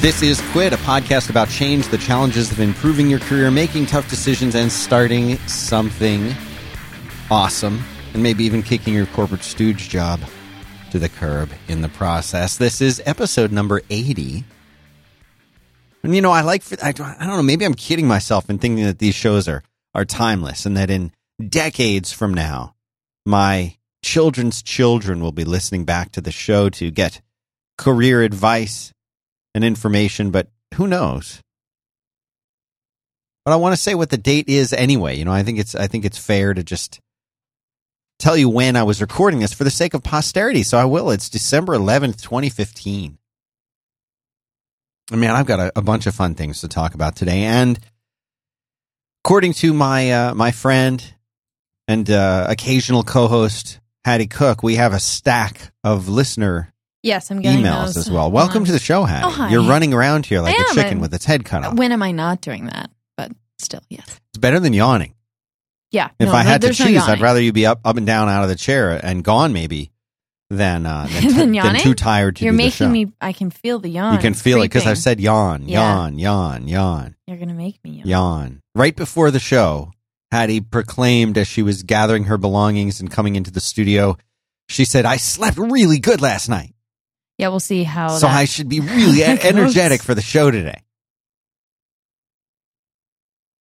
This is Quit, a podcast about change, the challenges of improving your career, making tough decisions, and starting something awesome, and maybe even kicking your corporate stooge job to the curb in the process. This is episode number 80. And you know, I like, I, don't know, maybe I'm kidding myself in thinking that these shows are, are timeless and that in decades from now, my children's children will be listening back to the show to get career advice and information, but who knows? But I want to say what the date is anyway. You know, I think it's I think it's fair to just tell you when I was recording this for the sake of posterity. So I will. It's December 11th, 2015. Man, I've got a, a bunch of fun things to talk about today. And according to my uh, my friend and uh, occasional co-host Hattie Cook, we have a stack of listener Yes, I'm getting emails those. as well. Welcome to the show, Hattie. Oh, hi. You're running around here like I a am. chicken with its head cut off. When am I not doing that? But still, yes. It's better than yawning. Yeah. If no, I had to there's no choose, I'd yawning. rather you be up, up and down out of the chair and gone, maybe, than uh, than, t- Than than yawning? too tired to You're do the making show. me. I can feel the yawn. you can It's feel it because creeping. I've said yawn, Yeah. yawn, yawn, yawn, You're gonna make me yawn. yawn. Right before the show, Hattie proclaimed as she was gathering her belongings and coming into the studio, she said, "I slept really good last night, Yeah, we'll see how. so that- I should be really energetic for the show today."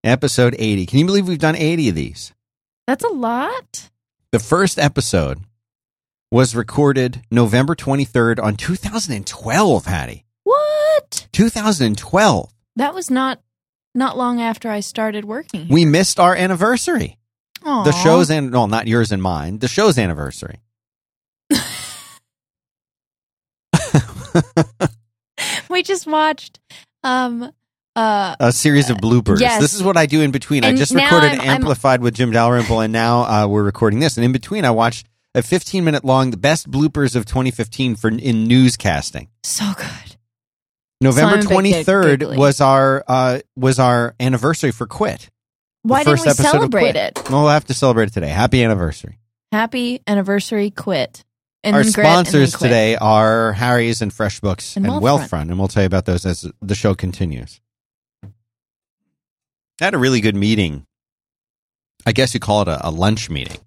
Episode 80. Can you believe we've done 80 of these? That's a lot. The first episode was recorded November 23rd on 2012, Hattie. What? 2012. That was not not long after I started working. Here. We missed our anniversary. Aw. The show's and well, not yours and mine. The show's anniversary. we just watched. Um. Uh. A series of bloopers. yes. This is what I do in between. I just recorded I'm- I'm- Amplified with Jim Dalrymple, and now uh, we're recording this. And in between, I watched a 15 minute long, the best bloopers of 2015 for in newscasting. So good. November Simon Big 23rd Giggly. was our uh, was our anniversary for Quit. Why didn't we celebrate it? Well, we'll have to celebrate it today. Happy anniversary. Happy anniversary! Quit. And Our grit, and sponsors today are Harry's and FreshBooks and, And Wealthfront. Wealthfront. and we'll tell you about those as the show continues. I had a really good meeting. I guess you call it a, a lunch meeting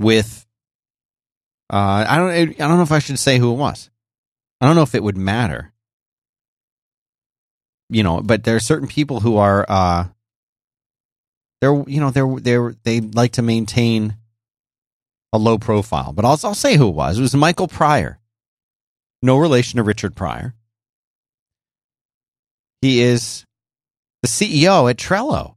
with. Uh, I don't. I don't know if I should say who it was. I don't know if it would matter. You know, but there are certain people who are. Uh, they're you know they're they're they like to maintain a low profile. But I'll I'll say who it was. It was Michael Pryor. No relation to Richard Pryor. He is the CEO at Trello.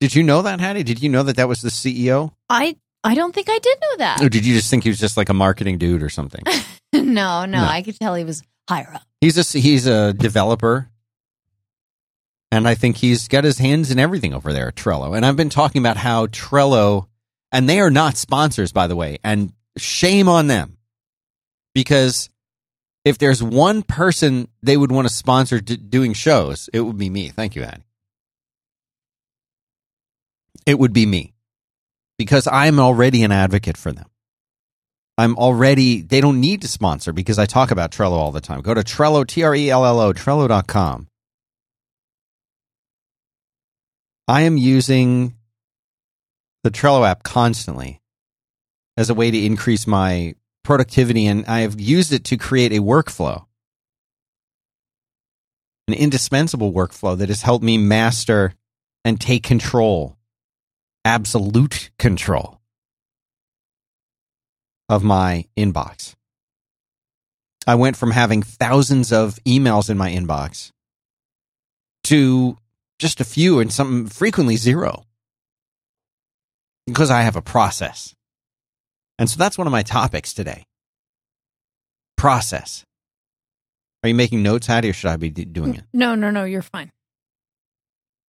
Did you know that, Hattie? Did you know that that was the CEO? I I don't think I did know that. Or did you just think he was just like a marketing dude or something? no, no, No. I could tell he was higher up. he's a he's a developer, and I think he's got his hands in everything over there at Trello. And I've been talking about how Trello, and they are not sponsors, by the way, and shame on them, because if there's one person they would want to sponsor d- doing shows, it would be me. Thank you, Annie. It would be me, because I'm already an advocate for them. I'm already, they don't need to sponsor because I talk about Trello all the time. Go to Trello, T R E L L O, Trello.com. I am using the Trello app constantly as a way to increase my productivity, and I have used it to create a workflow, an indispensable workflow that has helped me master and take control, absolute control of my inbox. I went from having thousands of emails in my inbox to just a few and some frequently zero because I have a process. And so that's one of my topics today. Process. Are you making notes, Hattie, or should I be doing it? No, no, no, you're fine.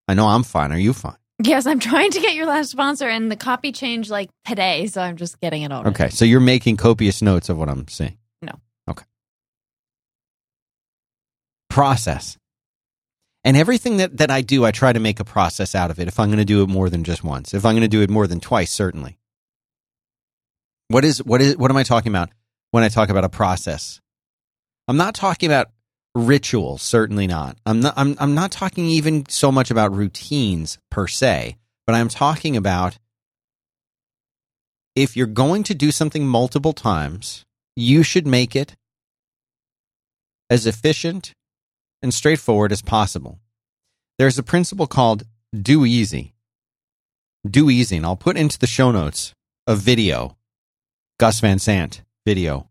I know I'm fine. Are you fine? Yes, I'm trying to get your last sponsor, and the copy changed like today, so I'm just getting it all. Okay, so you're making copious notes of what I'm saying. No. Okay. Process. And everything that, that I do, I try to make a process out of it if I'm going to do it more than just once. If I'm going to do it more than twice, certainly. What is what is what am I talking about when I talk about a process? I'm not talking about ritual, certainly not. I'm not I'm I'm not talking even so much about routines per se, but I'm talking about if you're going to do something multiple times, you should make it as efficient and straightforward as possible. There's a principle called do easy. Do easy, and I'll put into the show notes a video, Gus Van Sant video,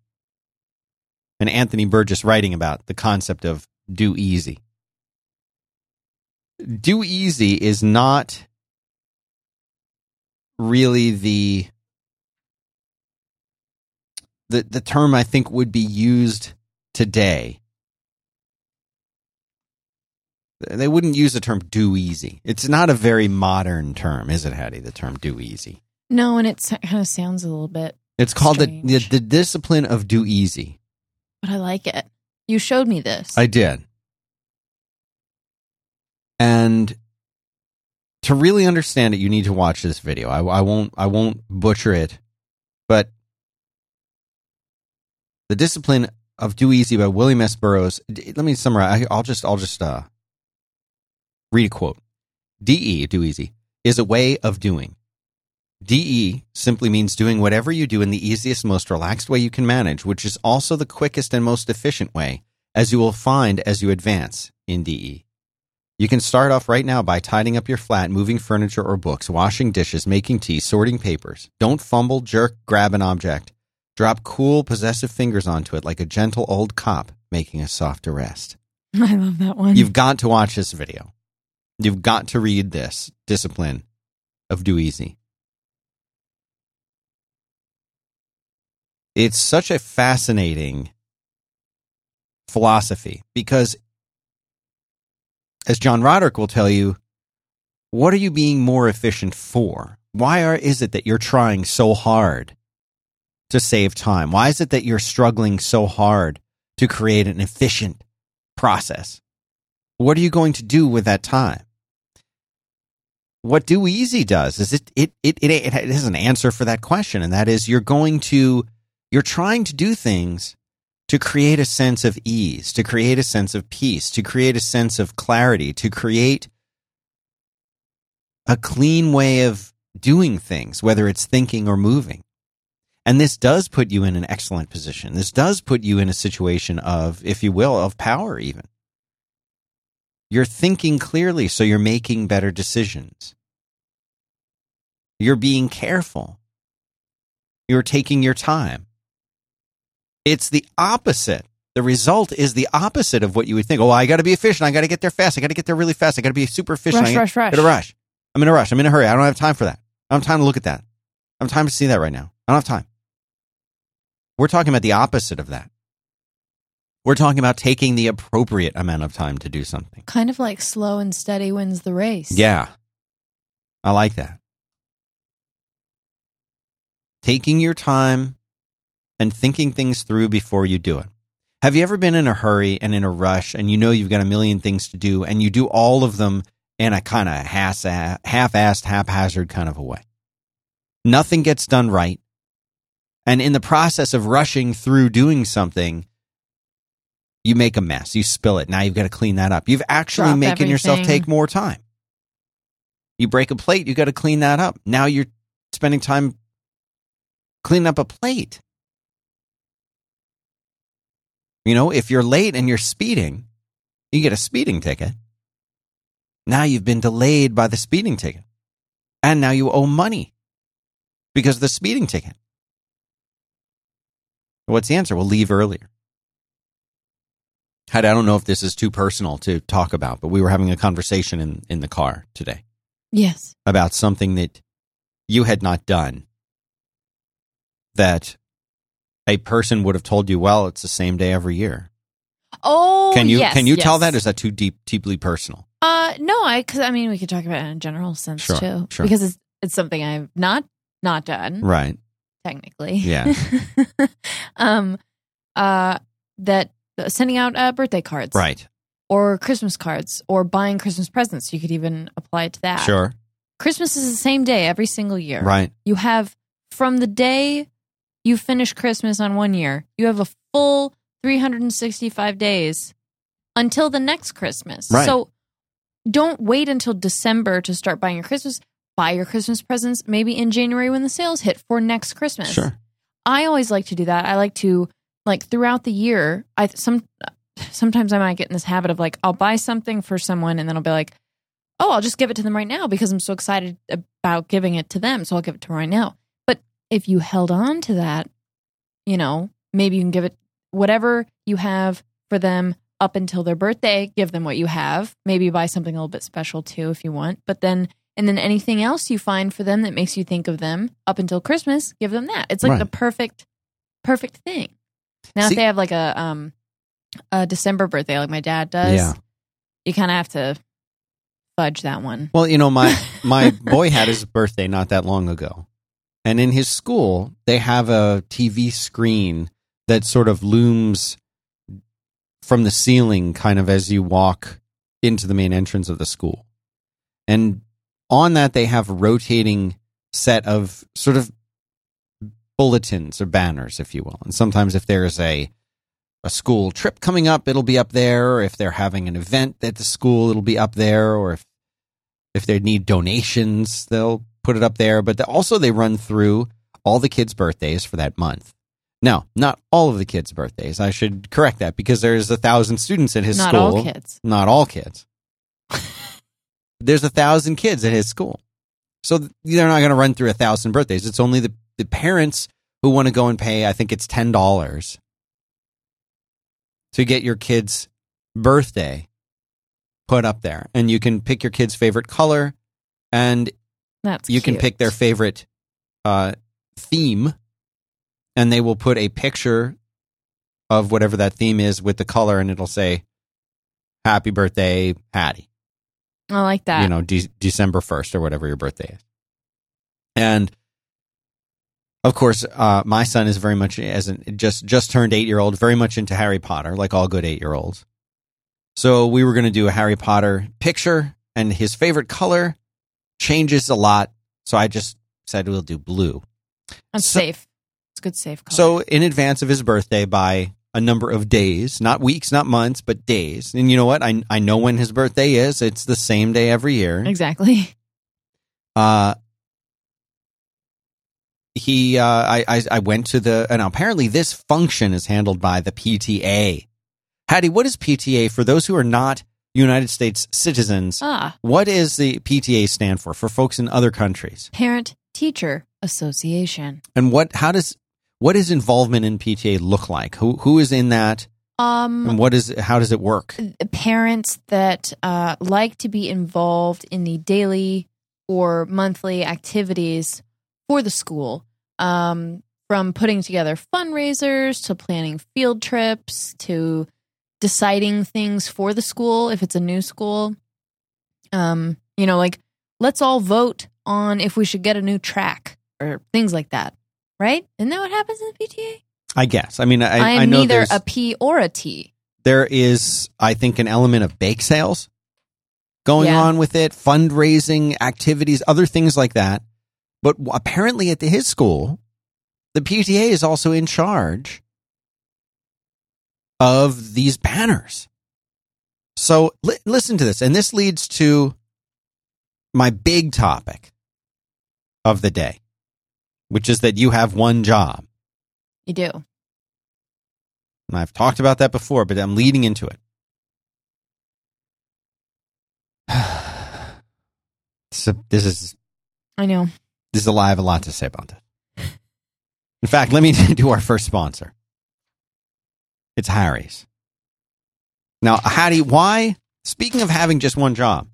and Anthony Burgess writing about the concept of do easy. Do easy is not really the the the term I think would be used today. They wouldn't use the term do easy. It's not a very modern term, is it, Hattie? The term do easy. No, and it kind of sounds a little bit. It's called the, the the discipline of do easy. But I like it. You showed me this. I did. And to really understand it, you need to watch this video. I, I won't. I won't butcher it, but the discipline of Do Easy by William S. Burroughs. Let me summarize. I'll just. I'll just uh, read a quote. De Do Easy is a way of doing. DE simply means doing whatever you do in the easiest, most relaxed way you can manage, which is also the quickest and most efficient way, as you will find as you advance in DE. You can start off right now by tidying up your flat, moving furniture or books, washing dishes, making tea, sorting papers. Don't fumble, jerk, grab an object. Drop cool, possessive fingers onto it like a gentle old cop making a soft arrest. I love that one. You've got to watch this video. You've got to read this discipline of Do Easy. It's such a fascinating philosophy because, as John Roderick will tell you, what are you being more efficient for? Why are, is it that you're trying so hard to save time? Why is it that you're struggling so hard to create an efficient process? What are you going to do with that time? What Do Easy does is it it it it, it has an answer for that question, and that is you're going to you're trying to do things to create a sense of ease, to create a sense of peace, to create a sense of clarity, to create a clean way of doing things, whether it's thinking or moving. And this does put you in an excellent position. This does put you in a situation of, if you will, of power, even. You're thinking clearly, so you're making better decisions. You're being careful. You're taking your time. It's the opposite. The result is the opposite of what you would think. Oh, I got to be efficient. I got to get there fast. I got to get there really fast. I got to be super efficient. Rush, I rush, rush. Got to rush. I'm in a rush. I'm in a hurry. I don't have time for that. I don't have time to look at that. I don't have time to see that right now. I don't have time. We're talking about the opposite of that. We're talking about taking the appropriate amount of time to do something. kind of like slow and steady wins the race. Yeah. I like that. Taking your time and thinking things through before you do it. Have you ever been in a hurry and in a rush and you know you've got a million things to do and you do all of them in a kind of half assed, haphazard kind of a way? Nothing gets done right. And in the process of rushing through doing something, you make a mess. You spill it. Now you've got to clean that up. You've actually Drop making yourself take more time. You break a plate, you got to clean that up. Now you're spending time cleaning up a plate. You know, if you're late and you're speeding, you get a speeding ticket. Now you've been delayed by the speeding ticket. And now you owe money because of the speeding ticket. What's the answer? We'll leave earlier. Heidi, I don't know if this is too personal to talk about, but we were having a conversation in, in the car today Yes. about something that you had not done that a person would have told you, well, it's the same day every year. Oh, Can you yes, can you tell yes. that? Or is that too deep deeply personal? Uh, no, I because I mean we could talk about it in a general sense Sure, too, sure. because it's it's something I've not not done Right. technically. Yeah. um, uh, that sending out uh, birthday cards, Right. or Christmas cards, or buying Christmas presents. You could even apply it to that. Sure. Christmas is the same day every single year. Right. You have from the day you finish Christmas on one year, you have a full 365 days until the next Christmas. Right. So don't wait until December to start buying your Christmas. Buy your Christmas presents maybe in January when the sales hit for next Christmas. Sure. I always like to do that. I like to like throughout the year. I some sometimes I might get in this habit of like I'll buy something for someone and then I'll be like, oh, I'll just give it to them right now because I'm so excited about giving it to them, so I'll give it to them right now. But if you held on to that, you know, maybe you can give it whatever you have for them up until their birthday. Give them what you have. Maybe buy something a little bit special too if you want. But then and then anything else you find for them that makes you think of them up until Christmas, give them that. It's like Right. the perfect perfect thing. Now See- if they have like a um a December birthday like my dad does, Yeah. you kind of have to fudge that one. Well, you know, my my boy had his birthday not that long ago, and in his school they have a TV screen that sort of looms from the ceiling, kind of as you walk into the main entrance of the school, and on that they have a rotating set of sort of bulletins or banners, if you will, and sometimes if there is a a school trip coming up, it'll be up there. Or if they're having an event at the school, it'll be up there. Or if if they need donations, they'll put it up there. But also, they run through all the kids' birthdays for that month. Now, not all of the kids' birthdays. I should correct that because there's a thousand students at his Not school. all kids. Not all kids. there's a thousand kids at his school. So they're not going to run through a thousand birthdays. It's only the, the parents who want to go and pay, I think it's $10 to get your kid's birthday put up there. And you can pick your kid's favorite color and That's you can pick their favorite uh, theme, and they will put a picture of whatever that theme is with the color, and it'll say "Happy Birthday, Hattie." I like that. You know, de- December first or whatever your birthday is. And of course, uh, my son is very much as an just just turned eight year old, very much into Harry Potter, like all good eight year olds. So we were going to do a Harry Potter picture, and his favorite color changes a lot. So I just said we'll do blue. That's so- safe. It's a good safe color. So in advance of his birthday by a number of days, not weeks, not months, but days. And you know what? I I know when his birthday is. It's the same day every year. exactly. Uh he uh I, I I went to the and apparently this function is handled by the PTA. Hattie, what is PTA for those who are not United States citizens? Ah, What is the PTA stand for for folks in other countries? Parent Teacher Association. And what how does what does involvement in PTA look like? Who who is in that Um, and what is how does it work? parents that uh, like to be involved in the daily or monthly activities for the school, um, from putting together fundraisers to planning field trips to deciding things for the school if it's a new school. Um, you know, like let's all vote on if we should get a new track or things like that. Right? Isn't that what happens in the PTA? I guess. I mean I, I I am know neither a P or a T. there is I think an element of bake sales going Yeah. on with it, fundraising activities, other things like that. But apparently at the, his school, the PTA is also in charge of these banners. So li- listen to this, and this leads to my big topic of the day, which is that you have one job. You do. And I've talked about that before, but I'm leading into it. so this is I know. This is a lie. I have a lot to say about this. In fact, let me do our first sponsor. It's Harry's. Now, Hattie, why? Speaking of having just one job,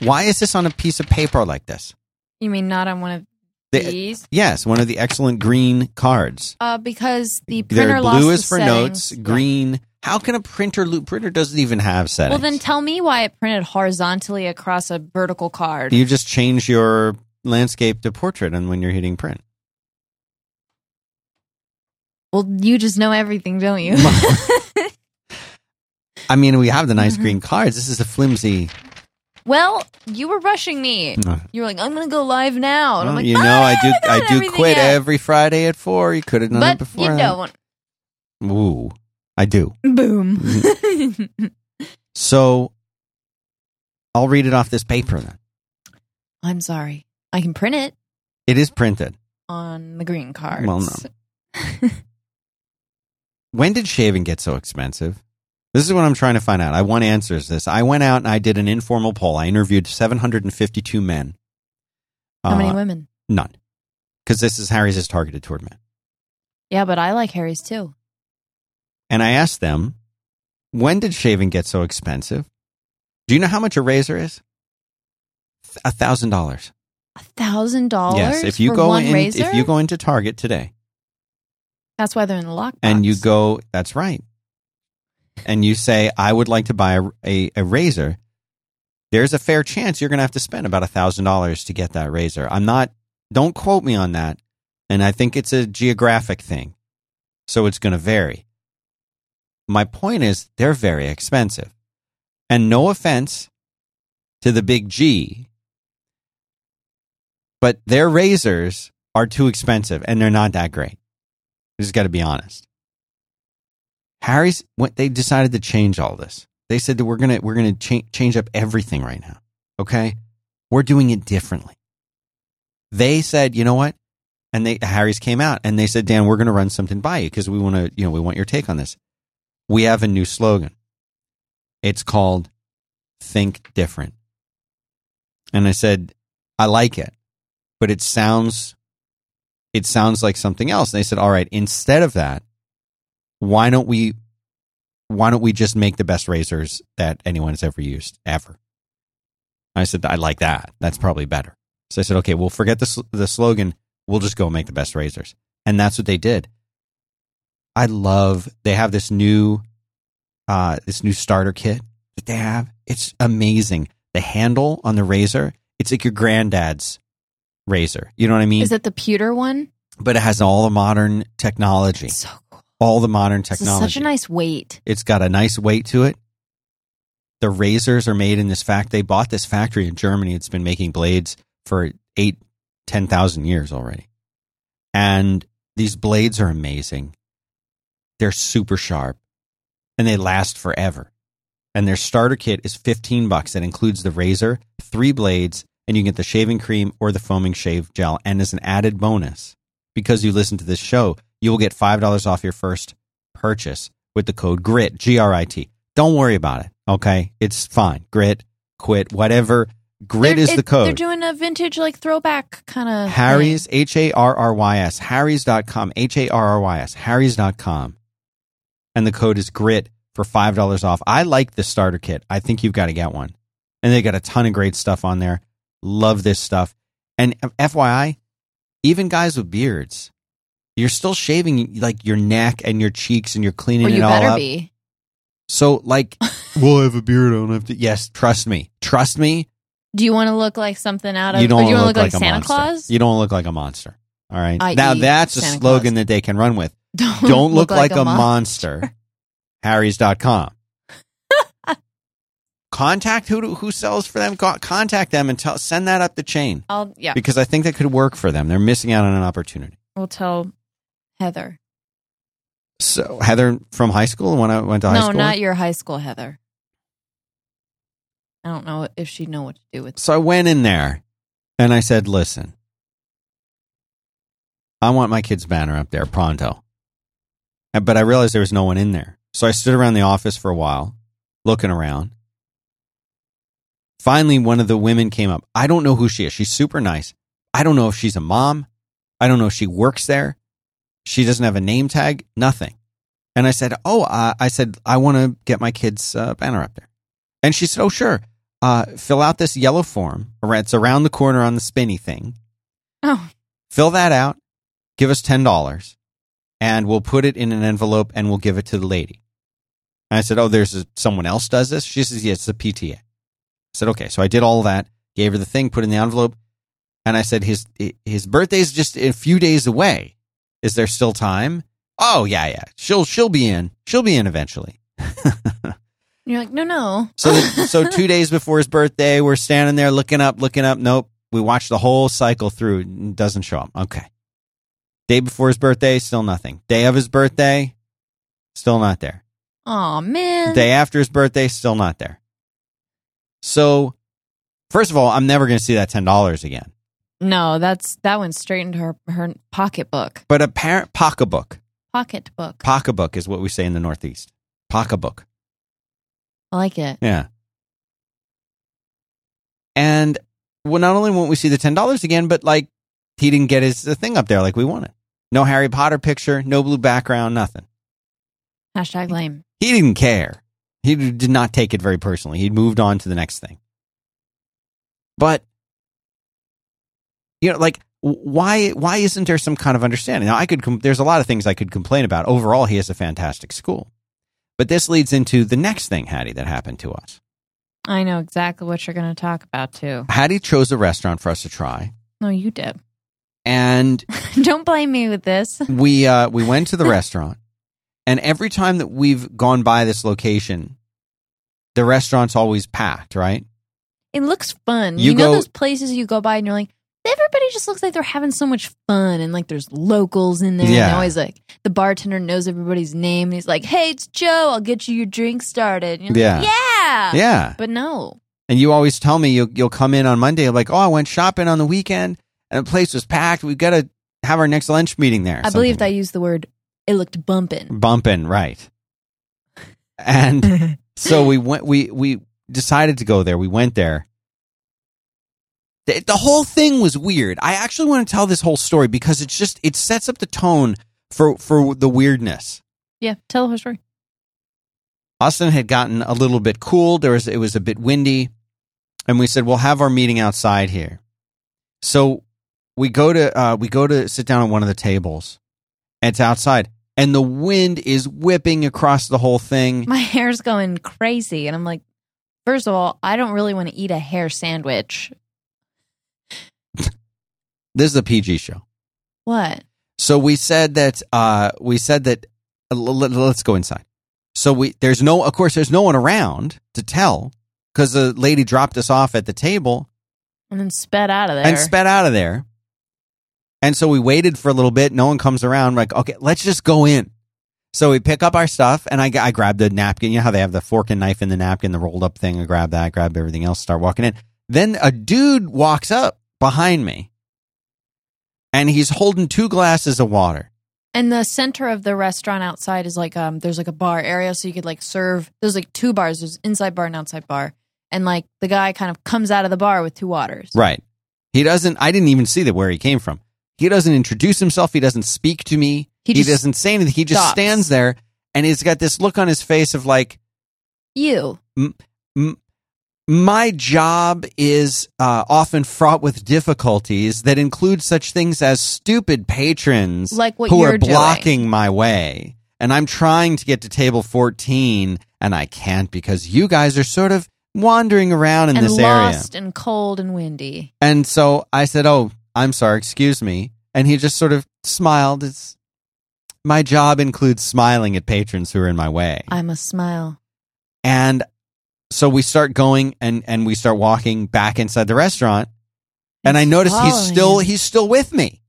why is this on a piece of paper like this? You mean not on one of The- these? yes, one of the excellent green cards. Uh, because the printer blue lost is for settings. notes, green. How can a printer loop printer doesn't even have settings? Well, then tell me why it printed horizontally across a vertical card. you just change your landscape to portrait, and when you're hitting print. well, you just know everything, don't you? I mean, we have the nice Mm-hmm. green cards. This is a flimsy. well, you were rushing me. You were like, "I'm going to go live now," and I'm like, you know, "Ah, I do. haven't I do quit yet." every Friday at four. You could have done it but before. you that. don't. Ooh, I do. Boom. So I'll read it off this paper then. I'm sorry. I can print it It is printed. on the green card. Well, no. When did shaving get so expensive? This is what I'm trying to find out. I want answers to this. I went out and I did an informal poll. I interviewed 752 men. How many Uh, women? None. Because this is Harry's is targeted toward men. Yeah, but I like Harry's too. And I asked them, when did shaving get so expensive? Do you know how much a razor is? A thousand dollars. A thousand dollars. Yes. If you go in, razor? if you go into Target today that's why they're in the lockbox. and you go, that's right. And you say, I would like to buy a, a, a razor. There's a fair chance you're going to have to spend about a thousand dollars to get that razor. I'm not, don't quote me on that. And I think it's a geographic thing. So it's going to vary. My point is they're very expensive. And no offense to the big G, but their razors are too expensive and they're not that great. We just got to be honest. Harry's when they decided to change all this. They said that we're gonna we're gonna cha- change up everything right now. Okay, we're doing it differently. They said, you know what? And they Harry's came out and they said, Dan, we're gonna run something by you because we want to, you know, we want your take on this. We have a new slogan. It's called "Think Different." And I said, I like it, but it sounds it sounds like something else. And they said, all right, instead of that, why don't we why don't we just make the best razors that anyone has ever used ever? I said, I like that. That's probably better. So I said, okay, we'll forget the, the slogan. We'll just go make the best razors. And that's what they did. I love, they have this new, uh, this new starter kit that they have. It's amazing. The handle on the razor, it's like your granddad's razor. You know what I mean? Is it the pewter one? but it has all the modern technology, So cool. all the modern technology. such a nice weight. It's got a nice weight to it. The razors are made in this fact. They bought this factory in Germany. It's been making blades for eight, ten thousand years already, and these blades are amazing. They're super sharp, and they last forever. And their starter kit is fifteen bucks. That includes the razor, three blades, and you can get the shaving cream or the foaming shave gel. And as an added bonus, because you listen to this show, you will get five dollars off your first purchase with the code GRIT, G R I T. Don't worry about it. Okay. It's fine. Grit, quit, whatever. Grit They're- is the code. They're doing a vintage like throwback kind of Harry's, H A R R Y S, Harry's.com, H A R R Y S, Harry's.com. And the code is GRIT for $5 off. I like the starter kit. I think you've got to get one. And they got a ton of great stuff on there. Love this stuff. And FYI, even guys with beards, you're still shaving like your neck and your cheeks and you're cleaning Or it you all better up. be. So, like, well, I have a beard. I don't have to. Yes, trust me. Trust me. Do you want to look like something out of? You don't do you wanna want look, like, a Santa monster. Claus? You don't look like a monster. All right. I.e. now that's a slogan Claus. that they can run with. Don't, Don't look, like, a, mon- monster. Harry's.com. Contact who who sells for them. Contact them and tell send that up the chain I'll yeah. because I think that could work for them. They're missing out on an opportunity. We'll tell Heather. So Heather from high school when I went to high no, school. not your high school Heather. I don't know if she'd know what to do with. So I went in there and I said, listen, I want my kid's banner up there pronto. But I realized there was no one in there. So I stood around the office for a while, looking around. Finally, one of the women came up. I don't know who she is. She's super nice. I don't know if she's a mom. I don't know if she works there. She doesn't have a name tag, nothing. And I said, Oh, uh, I said, I want to get my kid's uh, banner up there. And she said, Oh, sure uh, fill out this yellow form. It's around the corner on the spinny thing. Oh, Fill that out. Give us ten dollars, and we'll put it in an envelope and we'll give it to the lady. And I said, "Oh, there's a, someone else does this." She says, "Yes, it's the PTA." I said, "Okay." So I did all that. Gave her the thing, put in the envelope, and I said, "His his birthday's just a few days away. Is there still time?" Oh yeah, yeah. She'll she'll be in. She'll be in eventually. you're like no, no. So, so two days before his birthday, we're standing there looking up, looking up. Nope. We watch the whole cycle through. Doesn't show up. Okay. Day before his birthday, still nothing. Day of his birthday, still not there. Oh man. Day after his birthday, still not there. So, first of all, I'm never going to see that ten dollars again. no, that's that went straight into her her pocketbook. But a parent pocketbook, Pocketbook. pocketbook is what we say in the Northeast. Pocketbook, I like it. yeah. And well, not only won't we see the ten dollars again, but like he didn't get his the thing up there like we wanted. No Harry Potter picture, no blue background, nothing. Hashtag lame. He didn't care. He did not take it very personally. He'd moved on to the next thing. But you know, like why why isn't there some kind of understanding? Now, I could com- there's a lot of things I could complain about. Overall, he has a fantastic school. But this leads into the next thing, Hattie, that happened to us. I know exactly what you're going to talk about too. Hattie chose a restaurant for us to try, No, you did. and Don't blame me with this. we uh, we went to the restaurant, and every time that we've gone by this location, the restaurant's always packed, right? It looks fun. You You, know go- those places you go by and you're like, everybody just looks like they're having so much fun and like there's locals in there. Yeah. And always like the bartender knows everybody's name and he's like, Hey, it's Joe, I'll get you your drink started. Yeah. like, yeah. Yeah. But no. And you always tell me you'll you'll come in on Monday like, oh, I went shopping on the weekend and the place was packed. We've got to have our next lunch meeting there. I believe I used the word it looked bumping. bumping right. And so we went. We we decided to go there. We went there. The, the whole thing was weird. I actually want to tell this whole story because it's just it sets up the tone for for the weirdness. yeah, tell the whole story. Austin had gotten a little bit cool. There was it was a bit windy, and we said we'll have our meeting outside here. So we go to uh, we go to sit down at one of the tables. It's outside, and the wind is whipping across the whole thing. My hair's going crazy. And I'm like, first of all, I don't really want to eat a hair sandwich. This is a PG show, What? so we said that uh, we said that uh, l- l- let's go inside. So we there's no of course there's no one around to tell because the lady dropped us off at the table And then sped out of there. and sped out of there. And so we waited for a little bit. No one comes around. We're like, okay, let's just go in. So we pick up our stuff, and I, I grabbed the napkin. You know how they have the fork and knife in the napkin, the rolled up thing. I grab that, grab everything else, start walking in. Then a dude walks up behind me, and he's holding two glasses of water. And the center of the restaurant outside is like um there's like a bar area so you could like serve there's like two bars, there's inside bar and outside bar. And like the guy kind of comes out of the bar with two waters. Right. He doesn't. I didn't even see that where he came from. He doesn't introduce himself. He doesn't speak to me. He He, doesn't say anything. He just stops. stands there, and he's got this look on his face of like, You. my job is uh, often fraught with difficulties that include such things as stupid patrons Like what who are doing. blocking my way. And I'm trying to get to table 14 and I can't because you guys are sort of wandering around in and this area. and cold and windy. And so I said, Oh, I'm sorry, excuse me. And he just sort of smiled. It's my job includes smiling at patrons who are in my way. I must smile. And so we start going and, and we start walking back inside the restaurant. And I notice he's still he's still with me.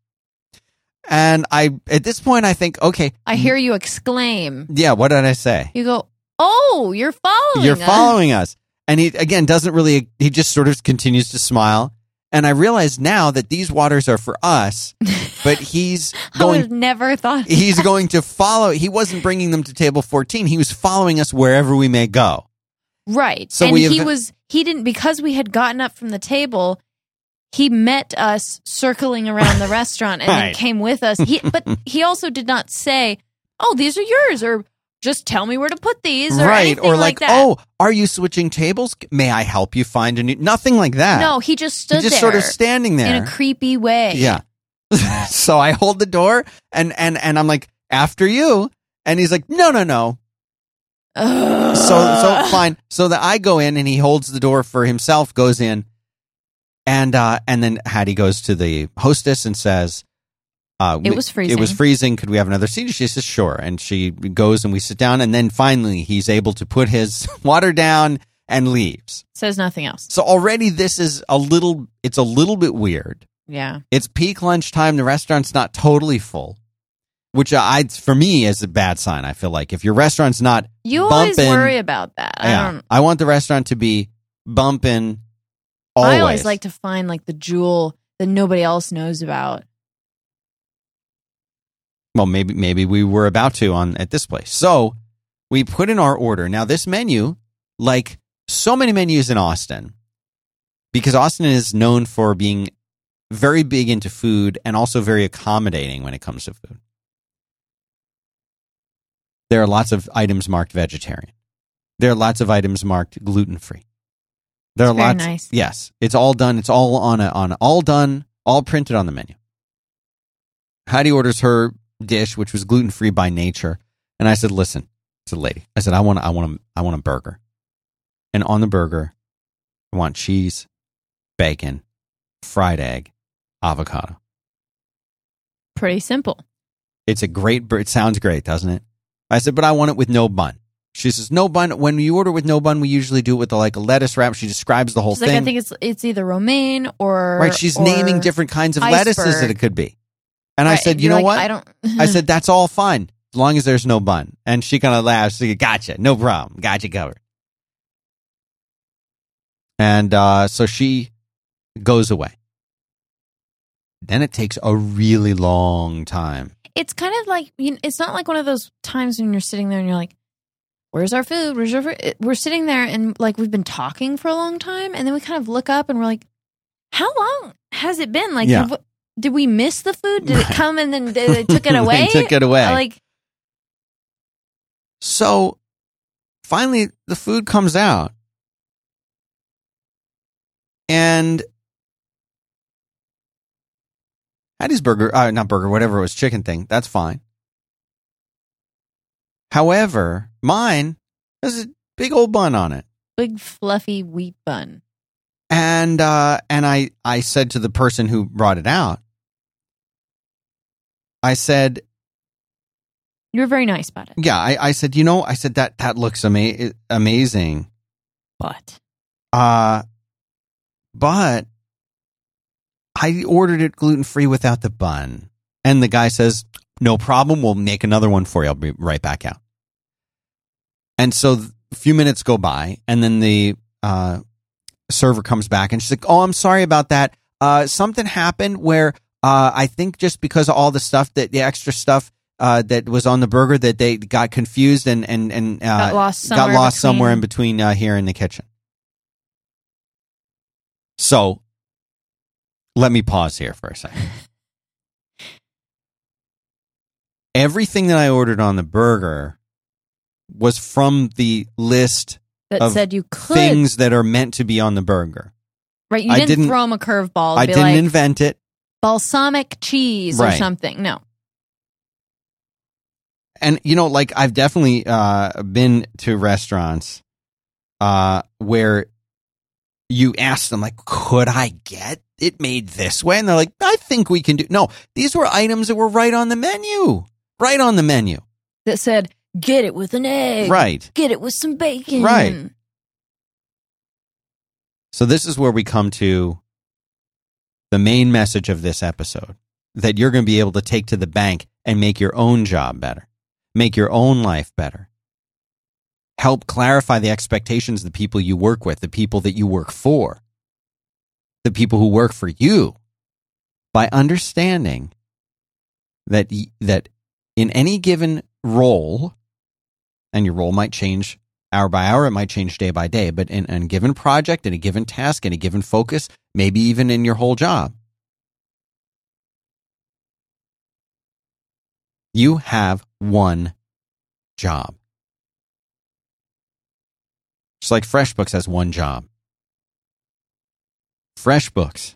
And I at this point I think, okay, I hear you exclaim. yeah, what did I say? You go, Oh, you're following You're us." following us. And he again doesn't really he just sort of continues to smile. And I realize now that these waters are for us, but he's I would have going never thought he's going to follow he wasn't bringing them to table 14. He was following us wherever we may go. Right. So and we he was he didn't because we had gotten up from the table, he met us circling around the restaurant and then came with us. He but he also did not say, "Oh, these are yours," or just tell me where to put these, or right. Or like, like, that. oh, are you switching tables? May I help you find a new nothing like that. no, he just stood He's just sort of standing there. in a creepy way. Yeah. so I hold the door and and and I'm like, after you. And he's like, no, no, no. Ugh. So so fine. So that I go in and he holds the door for himself, goes in, and uh and then Hattie goes to the hostess and says, uh, It was freezing. It was freezing. Could we have another seat? She says, sure. And she goes and we sit down. And then finally, he's able to put his water down and leaves. says nothing else. So already, this is a little. It's a little bit weird. Yeah. It's peak lunchtime. The restaurant's not totally full. which I for me is a bad sign. I feel like if your restaurant's not You always worry about that. I yeah, don't. I want the restaurant to be bumping always. I always like to find like the jewel that nobody else knows about. Well, maybe maybe we were about to on at this place. So we put in our order. Now this menu, like so many menus in Austin, because Austin is known for being very big into food and also very accommodating when it comes to food. There are lots of items marked vegetarian. There are lots of items marked gluten free. There are It's very lots. nice. Yes, it's all done. It's all on a on a, all done, all printed on the menu. Heidi orders her dish, which was gluten free by nature, and I said, "Listen," to the lady, I said, "I want I want a, I want a burger, and on the burger, I want cheese, bacon, fried egg, avocado. Pretty simple. It's a great. It sounds great, doesn't it?" I said, "But I want it with no bun." She says, "No bun. When you order with no bun, we usually do it with a, like a lettuce wrap." She describes the whole She's like, thing. I think it's it's either romaine or right? She's or- naming different kinds of lettuces that it could be, and I said, "You know like, what?" I don't. I said, that's all fine as long as there's no bun. And she kind of laughs. She gotcha. No problem. gotcha covered. And uh, so she goes away. Then it takes a really long time. it's kind of like you know, it's not like one of those times when you're sitting there and you're like, "Where's our food? Where's our food?" We're sitting there and like we've been talking for a long time, and then we kind of look up and we're like, "How long has it been? Like, Yeah. have- did we miss the food? Did it come and then they, they took it away? they took it away. Like, so finally, the food comes out. And Hattie's burger, uh, not burger, whatever it was, chicken thing, that's fine. However, mine has a big old bun on it. big fluffy wheat bun. And uh, and I, I said to the person who brought it out, I said, You were very nice about it, yeah, I, I said, you know, I said that that looks ama- amazing. but Uh, but I ordered it gluten free without the bun. And the guy says, no problem. We'll make another one for you. I'll be right back out. And so a few minutes go by and then the, uh, server comes back and she's like, Oh, I'm sorry about that. Uh, something happened where, uh, I think just because of all the stuff that the extra stuff, uh, that was on the burger that they got confused and, and, and, uh, got lost got somewhere. lost somewhere in between. uh, here in the kitchen. So let me pause here for a second. Everything that I ordered on the burger was from the list that of said you could. things that are meant to be on the burger. right, you I didn't, didn't- throw them a curveball. I didn't like invent it. Balsamic cheese or Right. something. No, and you know like i've definitely uh been to restaurants uh where you ask them like could i get it made this way and they're like i think we can do no these were items that were right on the menu right on the menu that said get it with an egg. right Get it with some bacon. Right. so this is where we come to the main message of this episode that you're going to be able to take to the bank and make your own job better make your own life better. Help clarify the expectations of the people you work with, the people that you work for, the people who work for you, by understanding that that in any given role, and your role might change hour by hour, it might change day by day, but in, in a given project, in a given task, in a given focus, maybe even in your whole job, you have one job. Just like FreshBooks has one job. FreshBooks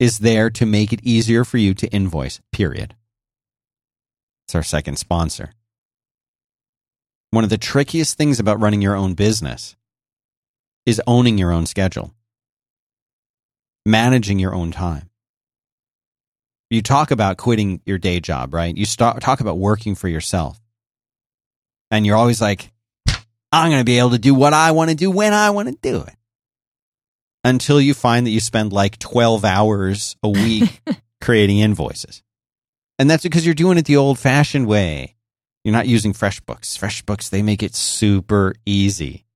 is there to make it easier for you to invoice, period. It's our second sponsor. One of the trickiest things about running your own business is owning your own schedule, managing your own time. You talk about quitting your day job, right? You start, talk about working for yourself. And you're always like, I'm going to be able to do what I want to do when I want to do it. Until you find that you spend like 12 hours a week creating invoices. And that's because you're doing it the old fashioned way. You're not using FreshBooks. FreshBooks, they make it super easy.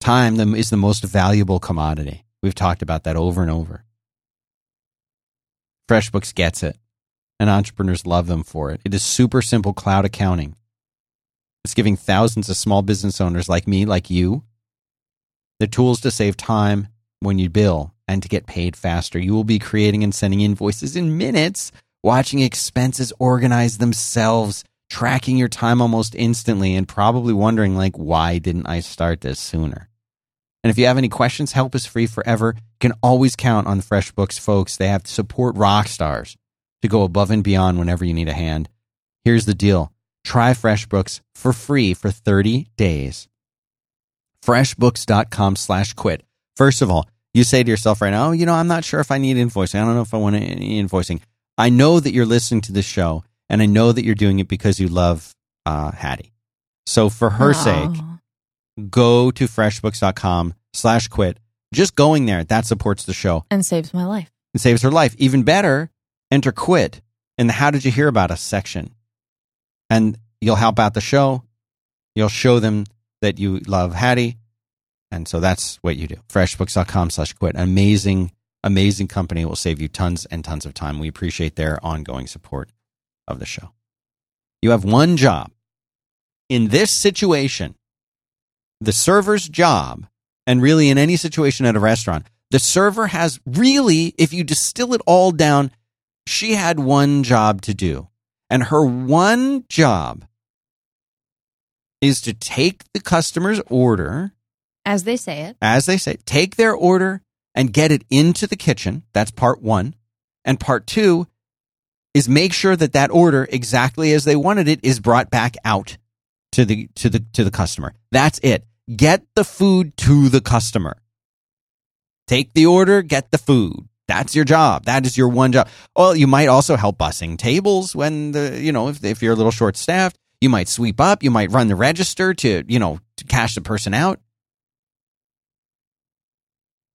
Time is the most valuable commodity. We've talked about that over and over. FreshBooks gets it, and entrepreneurs love them for it. It is super simple cloud accounting. It's giving thousands of small business owners like me, like you, the tools to save time when you bill and to get paid faster. You will be creating and sending invoices in minutes, watching expenses organize themselves, tracking your time almost instantly, and probably wondering, like, why didn't I start this sooner? And if you have any questions, help is free forever. You can always count on FreshBooks folks. They have to support rock stars to go above and beyond whenever you need a hand. Here's the deal. Try FreshBooks for free for 30 days. FreshBooks.com slash quit. First of all, you say to yourself right now, oh, you know, I'm not sure if I need invoicing. I don't know if I want any invoicing. I know that you're listening to this show and I know that you're doing it because you love uh, Haddie. So for her sake, go to freshbooks.com slash quit. Just going there, that supports the show. And saves my life. It saves her life. Even better, enter quit in the how did you hear about us section. And you'll help out the show. You'll show them that you love Haddie. And so that's what you do. Freshbooks.com slash quit. Amazing, amazing company. It will save you tons and tons of time. We appreciate their ongoing support of the show. You have one job. In this situation, the server's job, and really in any situation at a restaurant, the server has really, if you distill it all down, she had one job to do. And her one job is to take the customer's order, As they say it. as they say, take their order and get it into the kitchen. That's part one. And part two is make sure that that order, exactly as they wanted it, is brought back out to the to the to the customer. That's it. Get the food to the customer. Take the order, get the food. That's your job. That is your one job. Well, you might also help bussing tables when the you know if if you're a little short staffed. You might sweep up. You might run the register to you know to cash the person out.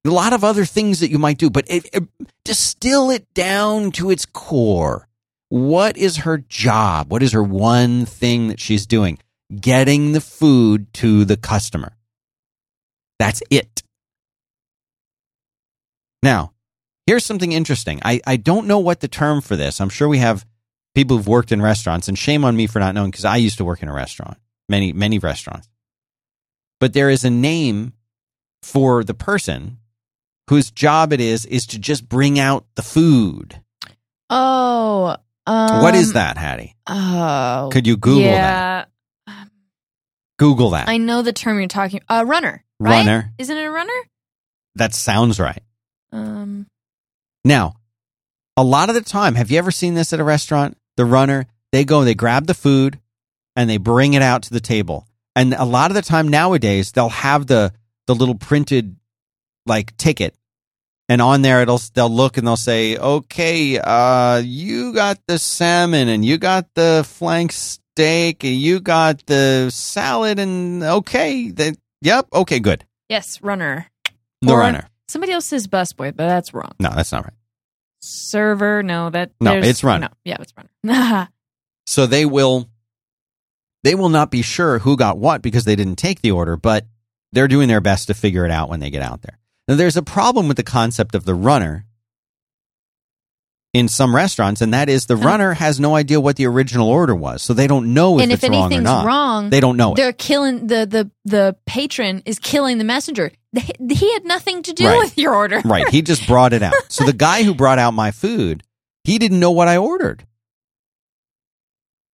A lot of other things that you might do, but it, it, distill it down to its core. What is her job? What is her one thing that she's doing? Getting the food to the customer. That's it. Now, here's something interesting. I, I don't know what the term for this. I'm sure we have people who've worked in restaurants, and shame on me for not knowing because I used to work in a restaurant, many, many restaurants. But there is a name for the person whose job it is is to just bring out the food. Oh. Um, what is that, Haddie? Oh. Could you Google that? Google that. I know the term you're talking. A uh, runner. Right? Runner. Isn't it a runner? That sounds right. Um. Now, a lot of the time, have you ever seen this at a restaurant? The runner, they go, they grab the food and they bring it out to the table. And a lot of the time nowadays, they'll have the the little printed like ticket. And on there it'll they'll look and they'll say, "Okay, uh you got the salmon and you got the flank steak and you got the salad and okay, then yep, okay, good." Yes, runner. The Or- runner. Somebody else says busboy, but that's wrong. No, that's not right. Server. No, that. No, it's runner. No, yeah, it's runner. So they will they will not be sure who got what because they didn't take the order, but they're doing their best to figure it out when they get out there. Now there's a problem with the concept of the runner in some restaurants, and that is the runner has no idea what the original order was, so they don't know if and it's if wrong or anything's not. wrong, They don't know it. they're killing the the the patron is killing the messenger. He had nothing to do Right. with your order. Right. He just brought it out. So the guy who brought out my food, he didn't know what I ordered.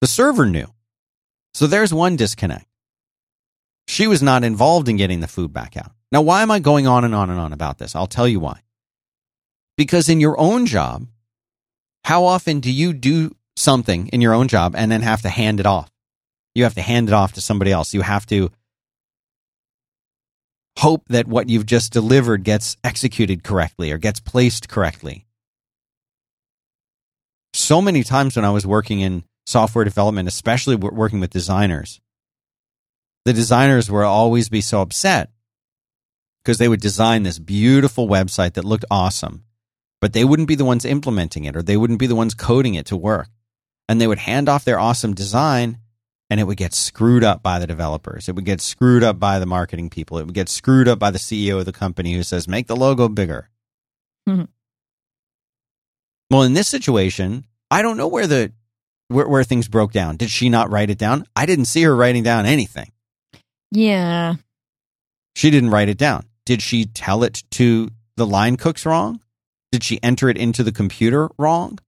The server knew. So there's one disconnect. She was not involved in getting the food back out. Now, why am I going on and on and on about this? I'll tell you why. Because in your own job, how often do you do something in your own job and then have to hand it off? You have to hand it off to somebody else. You have to hope that what you've just delivered gets executed correctly or gets placed correctly. So many times when I was working in software development, especially working with designers, the designers would always be so upset because they would design this beautiful website that looked awesome, but they wouldn't be the ones implementing it or they wouldn't be the ones coding it to work. and they would hand off their awesome design and it would get screwed up by the developers. It would get screwed up by the marketing people. It would get screwed up by the CEO of the company who says, make the logo bigger. Mhm. Well, in this situation, I don't know where the where, where things broke down. Did she not write it down? I didn't see her writing down anything. Yeah. She didn't write it down. Did she tell it to the line cooks wrong? Did she enter it into the computer wrong?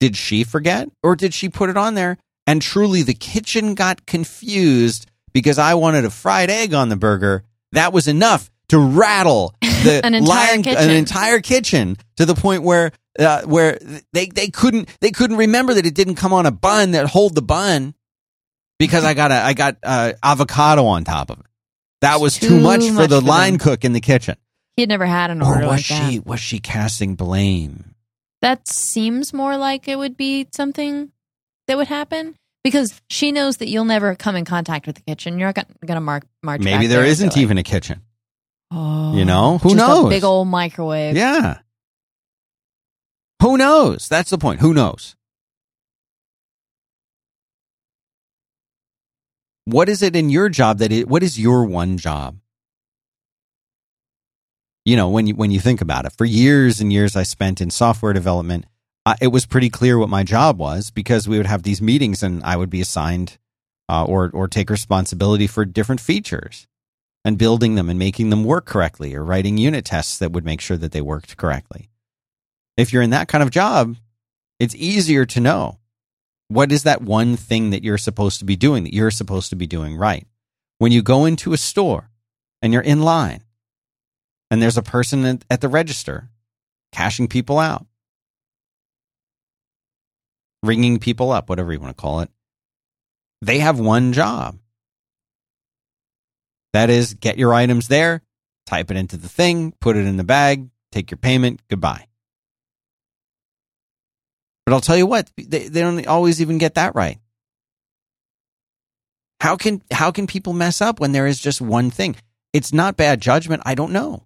Did she forget? Or did she put it on there and truly the kitchen got confused because I wanted a fried egg on the burger? That was enough to rattle the An entire line, kitchen. an entire kitchen to the point where uh, where they, they couldn't they couldn't remember that it didn't come on a bun that hold the bun because I got a I got uh, avocado on top of it. That was too, Too much for the for line them. cook in the kitchen. He had never had an Or order was like she that. was she casting blame? That seems more like it would be something that would happen because she knows that you'll never come in contact with the kitchen. You're not going to mark march. Maybe back there there and isn't be like, even a kitchen. Oh, You know? Who just knows? A big old microwave. Yeah. Who knows? That's the point. Who knows? What is it in your job that it, what is your one job? You know, when you when you think about it, for years and years I spent in software development, uh, it was pretty clear what my job was because we would have these meetings and I would be assigned uh, or or take responsibility for different features and building them and making them work correctly or writing unit tests that would make sure that they worked correctly. If you're in that kind of job, it's easier to know what is that one thing that you're supposed to be doing that you're supposed to be doing right. When you go into a store and you're in line and there's a person at- the register cashing people out, ringing people up, whatever you want to call it, they have one job. That is, get your items there, type it into the thing, put it in the bag, take your payment, goodbye. But I'll tell you what, they, they don't always even get that right. How can how can people mess up when there is just one thing? It's not bad judgment. I don't know.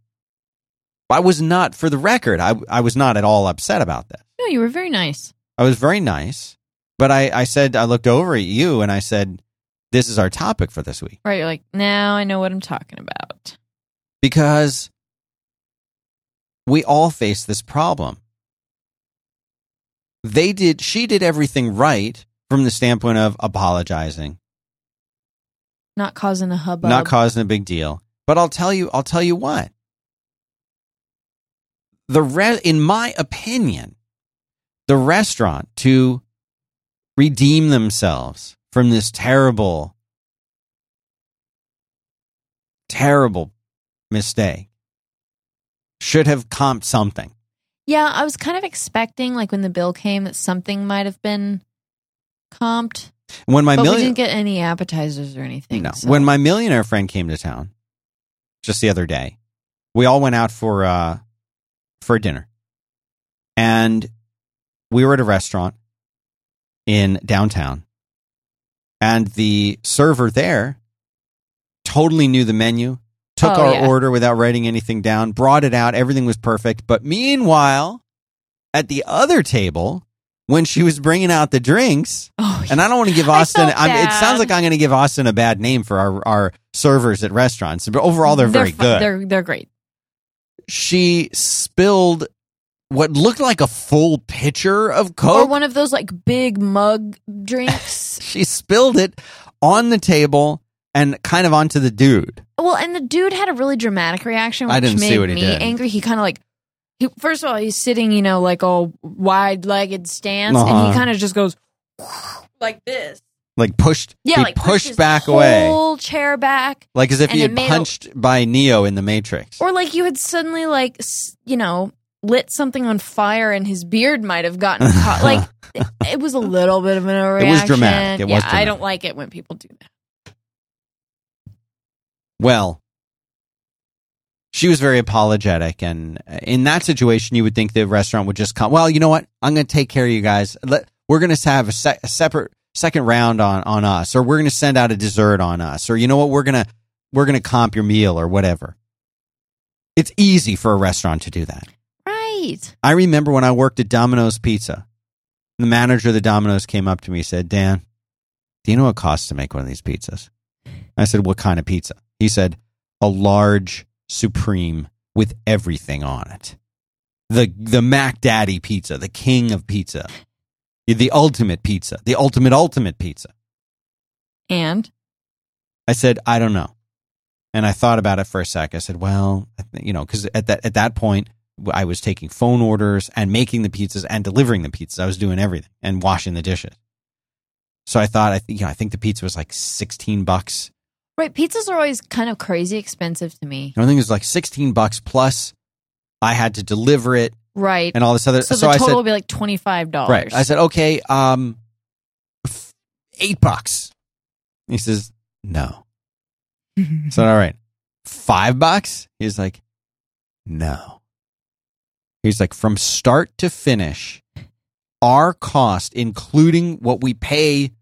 I was not, for the record, I I was not at all upset about that. No, you were very nice. I was very nice, but I I said I looked over at you and I said, "This is our topic for this week." Right. You're like, now I know what I'm talking about. because we all face this problem. They did, she did everything right from the standpoint of apologizing, Not causing a hubbub. not causing a big deal. But I'll tell you, I'll tell you what. The re- in my opinion, the restaurant to redeem themselves from this terrible, terrible mistake should have comped something. Yeah, I was kind of expecting, like when the bill came, that something might have been comped. When my but we didn't get any appetizers or anything. no, so- when my millionaire friend came to town just the other day, we all went out for uh for dinner. And we were at a restaurant in downtown. And the server there totally knew the menu, took Oh, our yeah. order without writing anything down, brought it out, everything was perfect. But meanwhile, at the other table, when she was bringing out the drinks, oh, and I don't want to give Austin. it sounds like I'm going to give Austin a bad name for our, our servers at restaurants, but overall they're, very fu- good. They're they're great. she spilled what looked like a full pitcher of coke, Or one of those like big mug drinks. she spilled it on the table and kind of onto the dude. well, and the dude had a really dramatic reaction, which I didn't see made what he me did. angry. He kind of like. He, first of all, he's sitting, you know, like all wide-legged stance, and Uh-huh. he kind of just goes like this. Like pushed, Yeah, he like pushed his back away, whole chair back, like as if and he it had made a- punched by Neo in the Matrix. or like you had suddenly like s- you know lit something on fire, and his beard might have gotten caught. Like it, it was a little bit of an overreaction. It was dramatic. It yeah, was I dramatic. don't like it when people do that. Well, she was very apologetic, and uh, in that situation, you would think the restaurant would just come. Well, you know what? I'm going to take care of you guys. Let, we're going to have a, se- a separate second round on on us, or we're going to send out a dessert on us, or you know what? We're gonna we're going to comp your meal or whatever. It's easy for a restaurant to do that. Right. I remember when I worked at Domino's Pizza, The manager of the Domino's came up to me and said, Dan, do you know what it costs to make one of these pizzas? I said, What kind of pizza? He said, A large supreme with everything on it. The the Mac Daddy pizza, the king of pizza. The ultimate pizza. The ultimate ultimate pizza. And I said, I don't know. And I thought about it for a sec. I said, well, you know, because at that at that point, I was taking phone orders and making the pizzas and delivering the pizzas. I was doing everything and washing the dishes. So I thought, I think, you know, I think the pizza was like sixteen bucks. Right, pizzas are always kind of crazy expensive to me. I think it was like sixteen bucks plus. I had to deliver it Right. and all this other. so So, the I total said, will be like twenty five dollars. right. I said, okay, um, eight bucks. He says, no. I said, all right, five bucks? He's like, no. He's like, from start to finish, our cost, including what we pay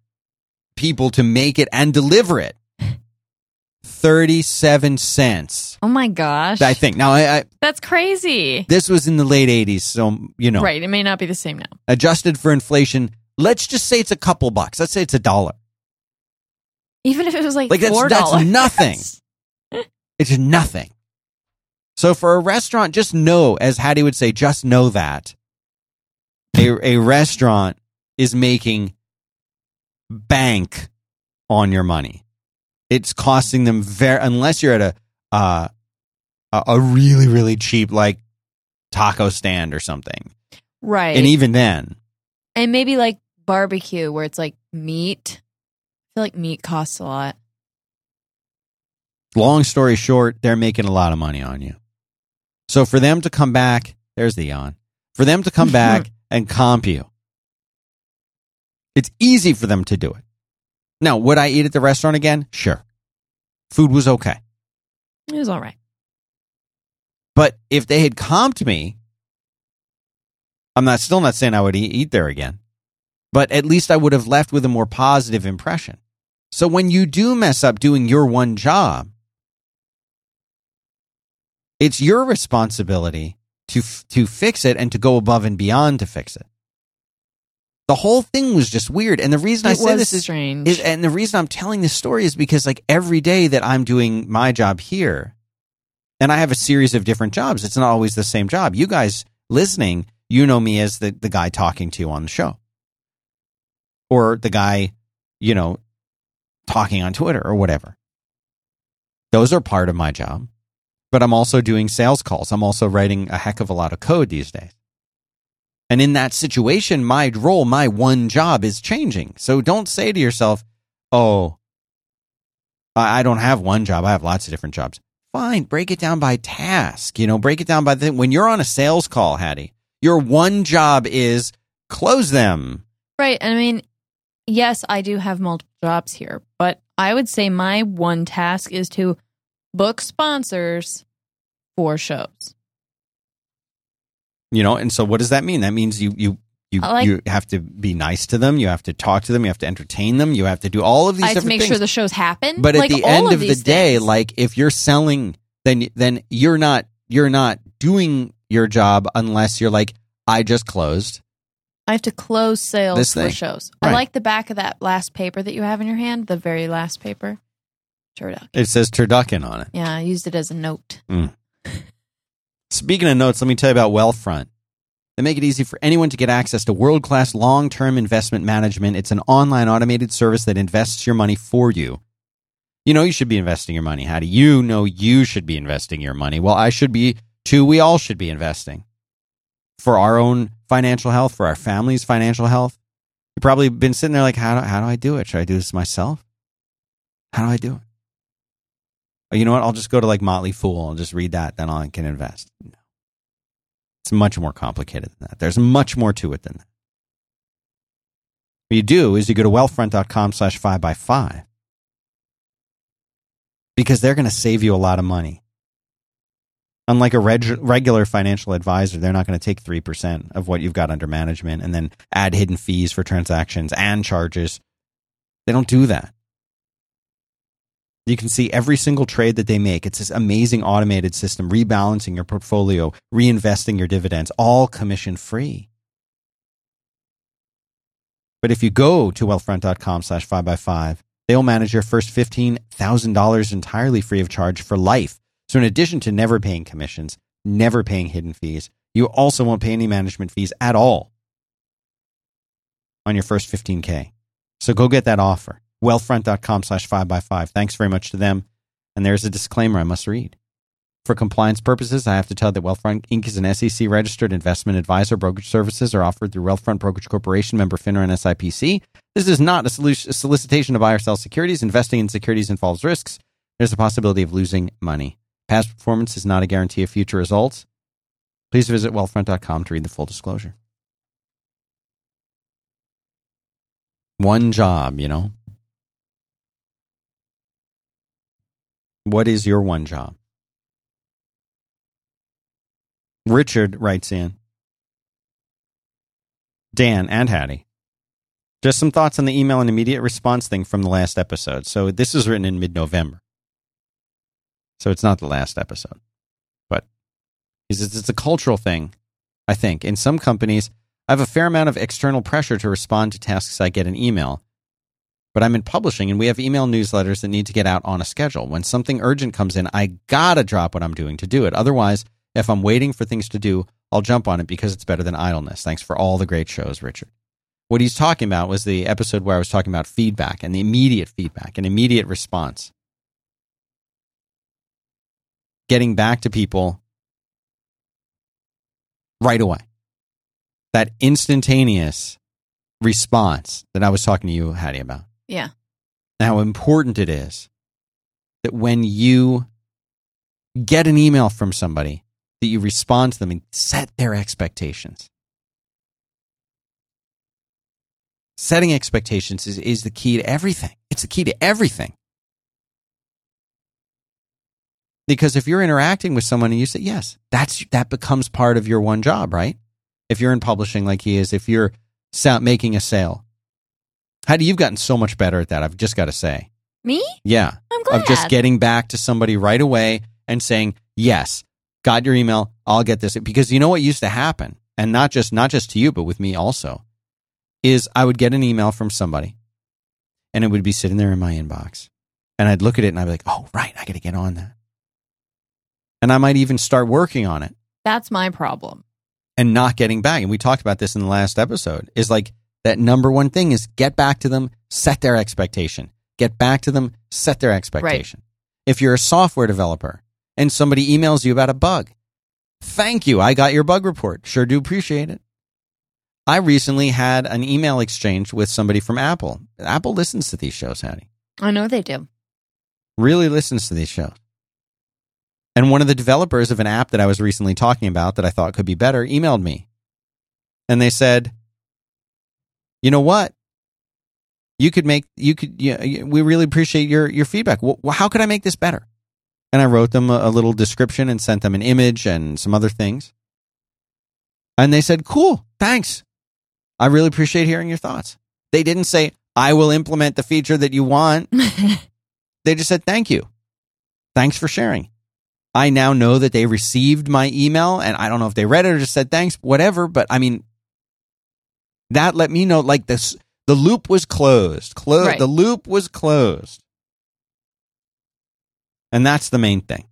people to make it and deliver it, 37 cents. oh my gosh. I think. Now, I, I That's crazy. this was in the late 80s, so, you know, Right. It may not be the same now. adjusted for inflation, let's just say it's a couple bucks. Let's say it's a dollar. Even if it was like, Like, that's- four that's dollars. nothing. It's nothing. So for a restaurant, just know, as Haddie would say, just know that a, a restaurant is making bank on your money. It's costing them very, unless you're at a, uh, a, really, really cheap, like taco stand or something. right. And even then, and maybe like barbecue where it's like meat. I feel like meat costs a lot. long story short, they're making a lot of money on you. So for them to come back, there's the yawn. For them to come back and comp you, it's easy for them to do it. Now, would I eat at the restaurant again? Sure. Food was okay. It was all right. But if they had comped me, I'm not still not saying I would eat, eat there again. But at least I would have left with a more positive impression. So when you do mess up doing your one job, it's your responsibility to to fix it and to go above and beyond to fix it. The whole thing was just weird, and the reason I it say was this is strange. is, and the reason I'm telling this story is because like every day that I'm doing my job here, and I have a series of different jobs. It's not always the same job. You guys listening, you know me as the, the guy talking to you on the show. Or the guy, you know, talking on Twitter or whatever. Those are part of my job. But I'm also doing sales calls. I'm also writing a heck of a lot of code these days. And in that situation, my role, my one job is changing. So don't say to yourself, oh, I don't have one job. I have lots of different jobs. Fine. Break it down by task. You know, break it down by the, when you're on a sales call, Haddie, your one job is close them. right. I mean, yes, I do have multiple jobs here, but I would say my one task is to book sponsors for shows. You know, and so what does that mean? That means you, you, you, like- you have to be nice to them. You have to talk to them. You have to entertain them. You have to do all of these things. I have to make things. sure the shows happen. But at the end of of the day, things. like if you're selling, then then you're not you're not doing your job unless you're like, I just closed. I have to close sales for shows. Right. I like the back of that last paper that you have in your hand, the very last paper. Turduck. It says turducken on it. Yeah, I used it as a note. Mm. Speaking of notes, let me tell you about Wealthfront. They make it easy for anyone to get access to world class long term investment management. It's an online automated service that invests your money for you. You know you should be investing your money. How do you know you should be investing your money? Well, I should be too. We all should be investing for our own financial health, for our family's financial health. You've probably been sitting there like, how do, how do I do it? Should I do this myself? How do I do it? You know what? I'll just go to like Motley Fool and just read that. Then I can invest. No. It's much more complicated than that. There's much more to it than that. What you do is you go to wealthfront.com slash five by five because they're going to save you a lot of money. Unlike a reg- regular financial advisor, they're not going to take 3% of what you've got under management and then add hidden fees for transactions and charges. They don't do that. You can see every single trade that they make. It's this amazing automated system, rebalancing your portfolio, reinvesting your dividends, all commission free. But if you go to wealthfront.com slash 5x5, they will manage your first $15,000 entirely free of charge for life. So in addition to never paying commissions, never paying hidden fees, you also won't pay any management fees at all on your first 15K. So go get that offer. Wealthfront.com slash 5x5. Thanks very much to them. And there's a disclaimer I must read. For compliance purposes, I have to tell that Wealthfront Inc. is an SEC registered investment advisor. Brokerage services are offered through Wealthfront Brokerage Corporation, member FINRA and SIPC. This is not a, a solicitation to buy or sell securities. Investing in securities involves risks. There's a possibility of losing money. Past performance is not a guarantee of future results. Please visit wealthfront.com to read the full disclosure. One job, you know. What is your one job? Richard writes in Dan and Haddie. Just some thoughts on the email and immediate response thing from the last episode. So this is written in mid November. So it's not the last episode. But it's a cultural thing, I think. In some companies, I have a fair amount of external pressure to respond to tasks I get in email. But I'm in publishing and we have email newsletters that need to get out on a schedule. When something urgent comes in, I gotta drop what I'm doing to do it. Otherwise, if I'm waiting for things to do, I'll jump on it because it's better than idleness. Thanks for all the great shows, Richard. What he's talking about was the episode where I was talking about feedback and the immediate feedback and immediate response. Getting back to people right away. That instantaneous response that I was talking to you, Haddie, about. Yeah. How important it is that when you get an email from somebody, that you respond to them and set their expectations. Setting expectations is, is the key to everything. It's the key to everything. Because if you're interacting with someone and you say, yes, that's, that becomes part of your one job, right? If you're in publishing like he is, if you're making a sale. How do you've gotten so much better at that? I've just got to say. Me? Yeah. I'm glad. Of just getting back to somebody right away and saying, yes, got your email. I'll get this because you know what used to happen, and not just not just to you, but with me also, is I would get an email from somebody, and it would be sitting there in my inbox, and I'd look at it and I'd be like, oh right, I got to get on that, and I might even start working on it. That's my problem. And not getting back, and we talked about this in the last episode, is like that number one thing is get back to them, set their expectation. Get back to them, set their expectation. Right. If you're a software developer, and somebody emails you about a bug. Thank you. I got your bug report. Sure do appreciate it. I recently had an email exchange with somebody from Apple. Apple listens to these shows, Haddie. I know they do. Really listens to these shows. And one of the developers of an app that I was recently talking about that I thought could be better emailed me. And they said, you know what? You could make, you could, yeah, we really appreciate your, your feedback. Well, how could I make this better? And I wrote them a, a little description and sent them an image and some other things. And they said, cool, thanks. I really appreciate hearing your thoughts. They didn't say, I will implement the feature that you want. they just said, thank you. Thanks for sharing. I now know that they received my email and I don't know if they read it or just said thanks, whatever. But I mean, that let me know like this, the loop was closed. Closed right. The loop was closed. And that's the main thing.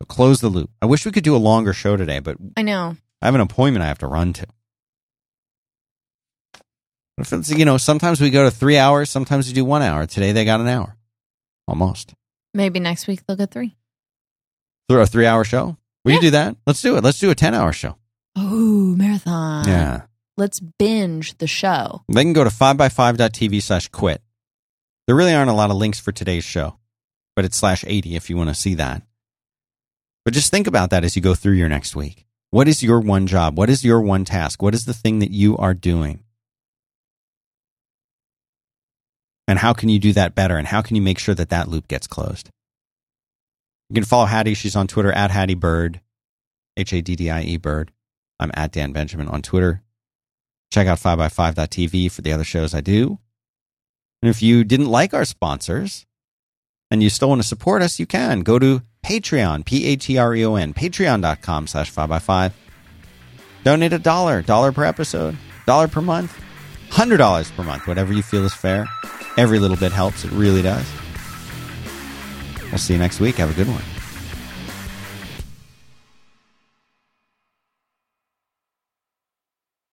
So close the loop. I wish we could do a longer show today, but I know. I have an appointment I have to run to. If it's, you know, sometimes we go to three hours, sometimes we do one hour. Today they got an hour. Almost. Maybe next week they'll get three. Through a three hour show? We yeah. do that. Let's do it. Let's do a 10 hour show. Oh, marathon. Yeah. Let's binge the show. They can go to 5by5.tv slash quit. There really aren't a lot of links for today's show but it's slash 80 if you want to see that. But just think about that as you go through your next week. What is your one job? What is your one task? What is the thing that you are doing? And how can you do that better? And how can you make sure that that loop gets closed? You can follow Haddie. She's on Twitter at Haddie Bird, H A D D I E Bird. I'm at Dan Benjamin on Twitter. Check out 5by5.tv for the other shows I do. And if you didn't like our sponsors, and you still want to support us, you can. Go to Patreon, P-A-T-R-E-O-N, patreon.com slash 5x5. Donate a dollar, dollar per episode, dollar per month, $100 per month, whatever you feel is fair. Every little bit helps. It really does. We'll see you next week. Have a good one.